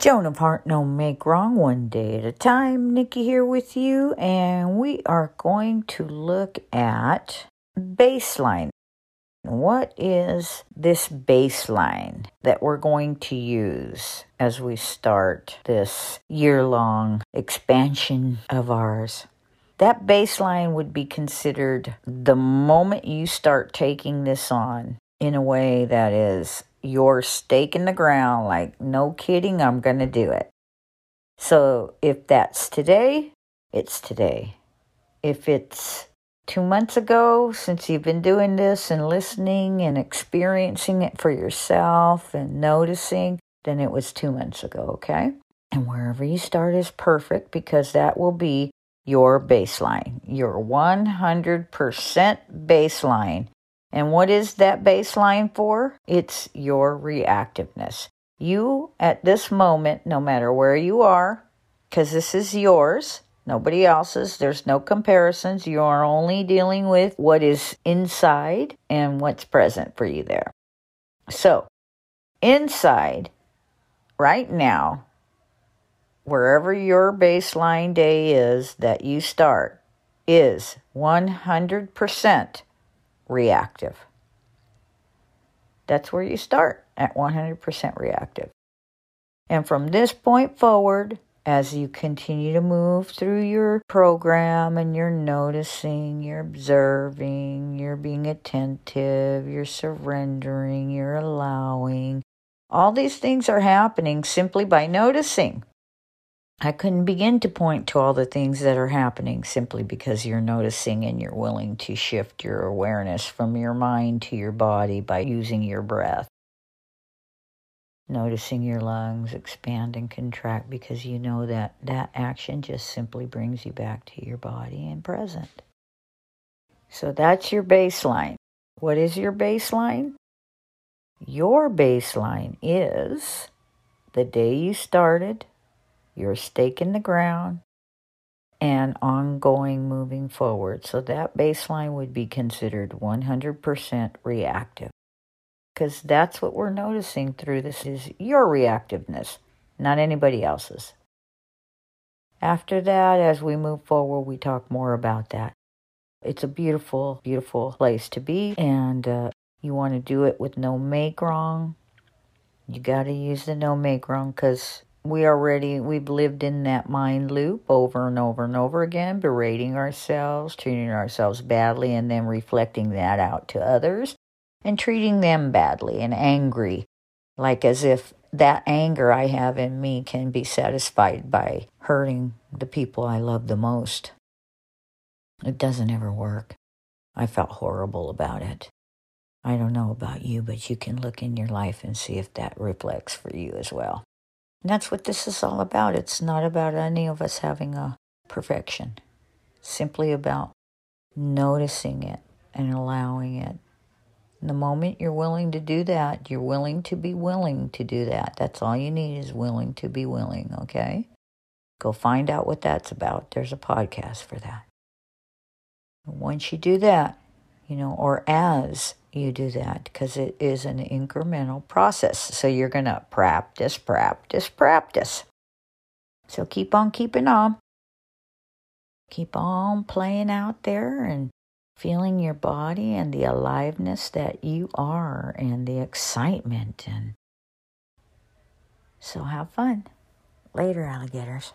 Joan of Heart, no make wrong, one day at a time. Nikki here with you, and we are going to look at baseline. What is this baseline that we're going to use as we start this year long expansion of ours? That baseline would be considered the moment you start taking this on in a way that is your stake in the ground, like, no kidding, I'm going to do it. So if that's today, it's today. If it's two months ago, since you've been doing this and listening and experiencing it for yourself and noticing, then it was two months ago, okay? And wherever you start is perfect because that will be your baseline, your 100% baseline and what is that baseline for? It's your reactiveness. You, at this moment, no matter where you are, because this is yours, nobody else's, there's no comparisons. You are only dealing with what is inside and what's present for you there. So, inside, right now, wherever your baseline day is that you start, is 100% reactive. That's where you start at 100% reactive. And from this point forward, as you continue to move through your program and you're noticing, you're observing, you're being attentive, you're surrendering, you're allowing, all these things are happening simply by noticing. I couldn't begin to point to all the things that are happening simply because you're noticing and you're willing to shift your awareness from your mind to your body by using your breath. Noticing your lungs expand and contract because you know that that action just simply brings you back to your body and present. So that's your baseline. What is your baseline? Your baseline is the day you started your stake in the ground, and ongoing moving forward. So that baseline would be considered 100% reactive. Because that's what we're noticing through this is your reactiveness, not anybody else's. After that, as we move forward, we talk more about that. It's a beautiful, beautiful place to be, and uh, you want to do it with no make wrong. You got to use the no make wrong because we already we've lived in that mind loop over and over and over again berating ourselves treating ourselves badly and then reflecting that out to others and treating them badly and angry like as if that anger i have in me can be satisfied by hurting the people i love the most. It doesn't ever work. I felt horrible about it. I don't know about you but you can look in your life and see if that reflects for you as well and that's what this is all about. It's not about any of us having a perfection. Simply about noticing it and allowing it. And the moment you're willing to do that, you're willing to be willing to do that. That's all you need is willing to be willing, okay? Go find out what that's about. There's a podcast for that. Once you do that, you know, or as you do that because it is an incremental process. So you're going to practice, practice, practice. So keep on keeping on. Keep on playing out there and feeling your body and the aliveness that you are and the excitement and so have fun. Later alligators.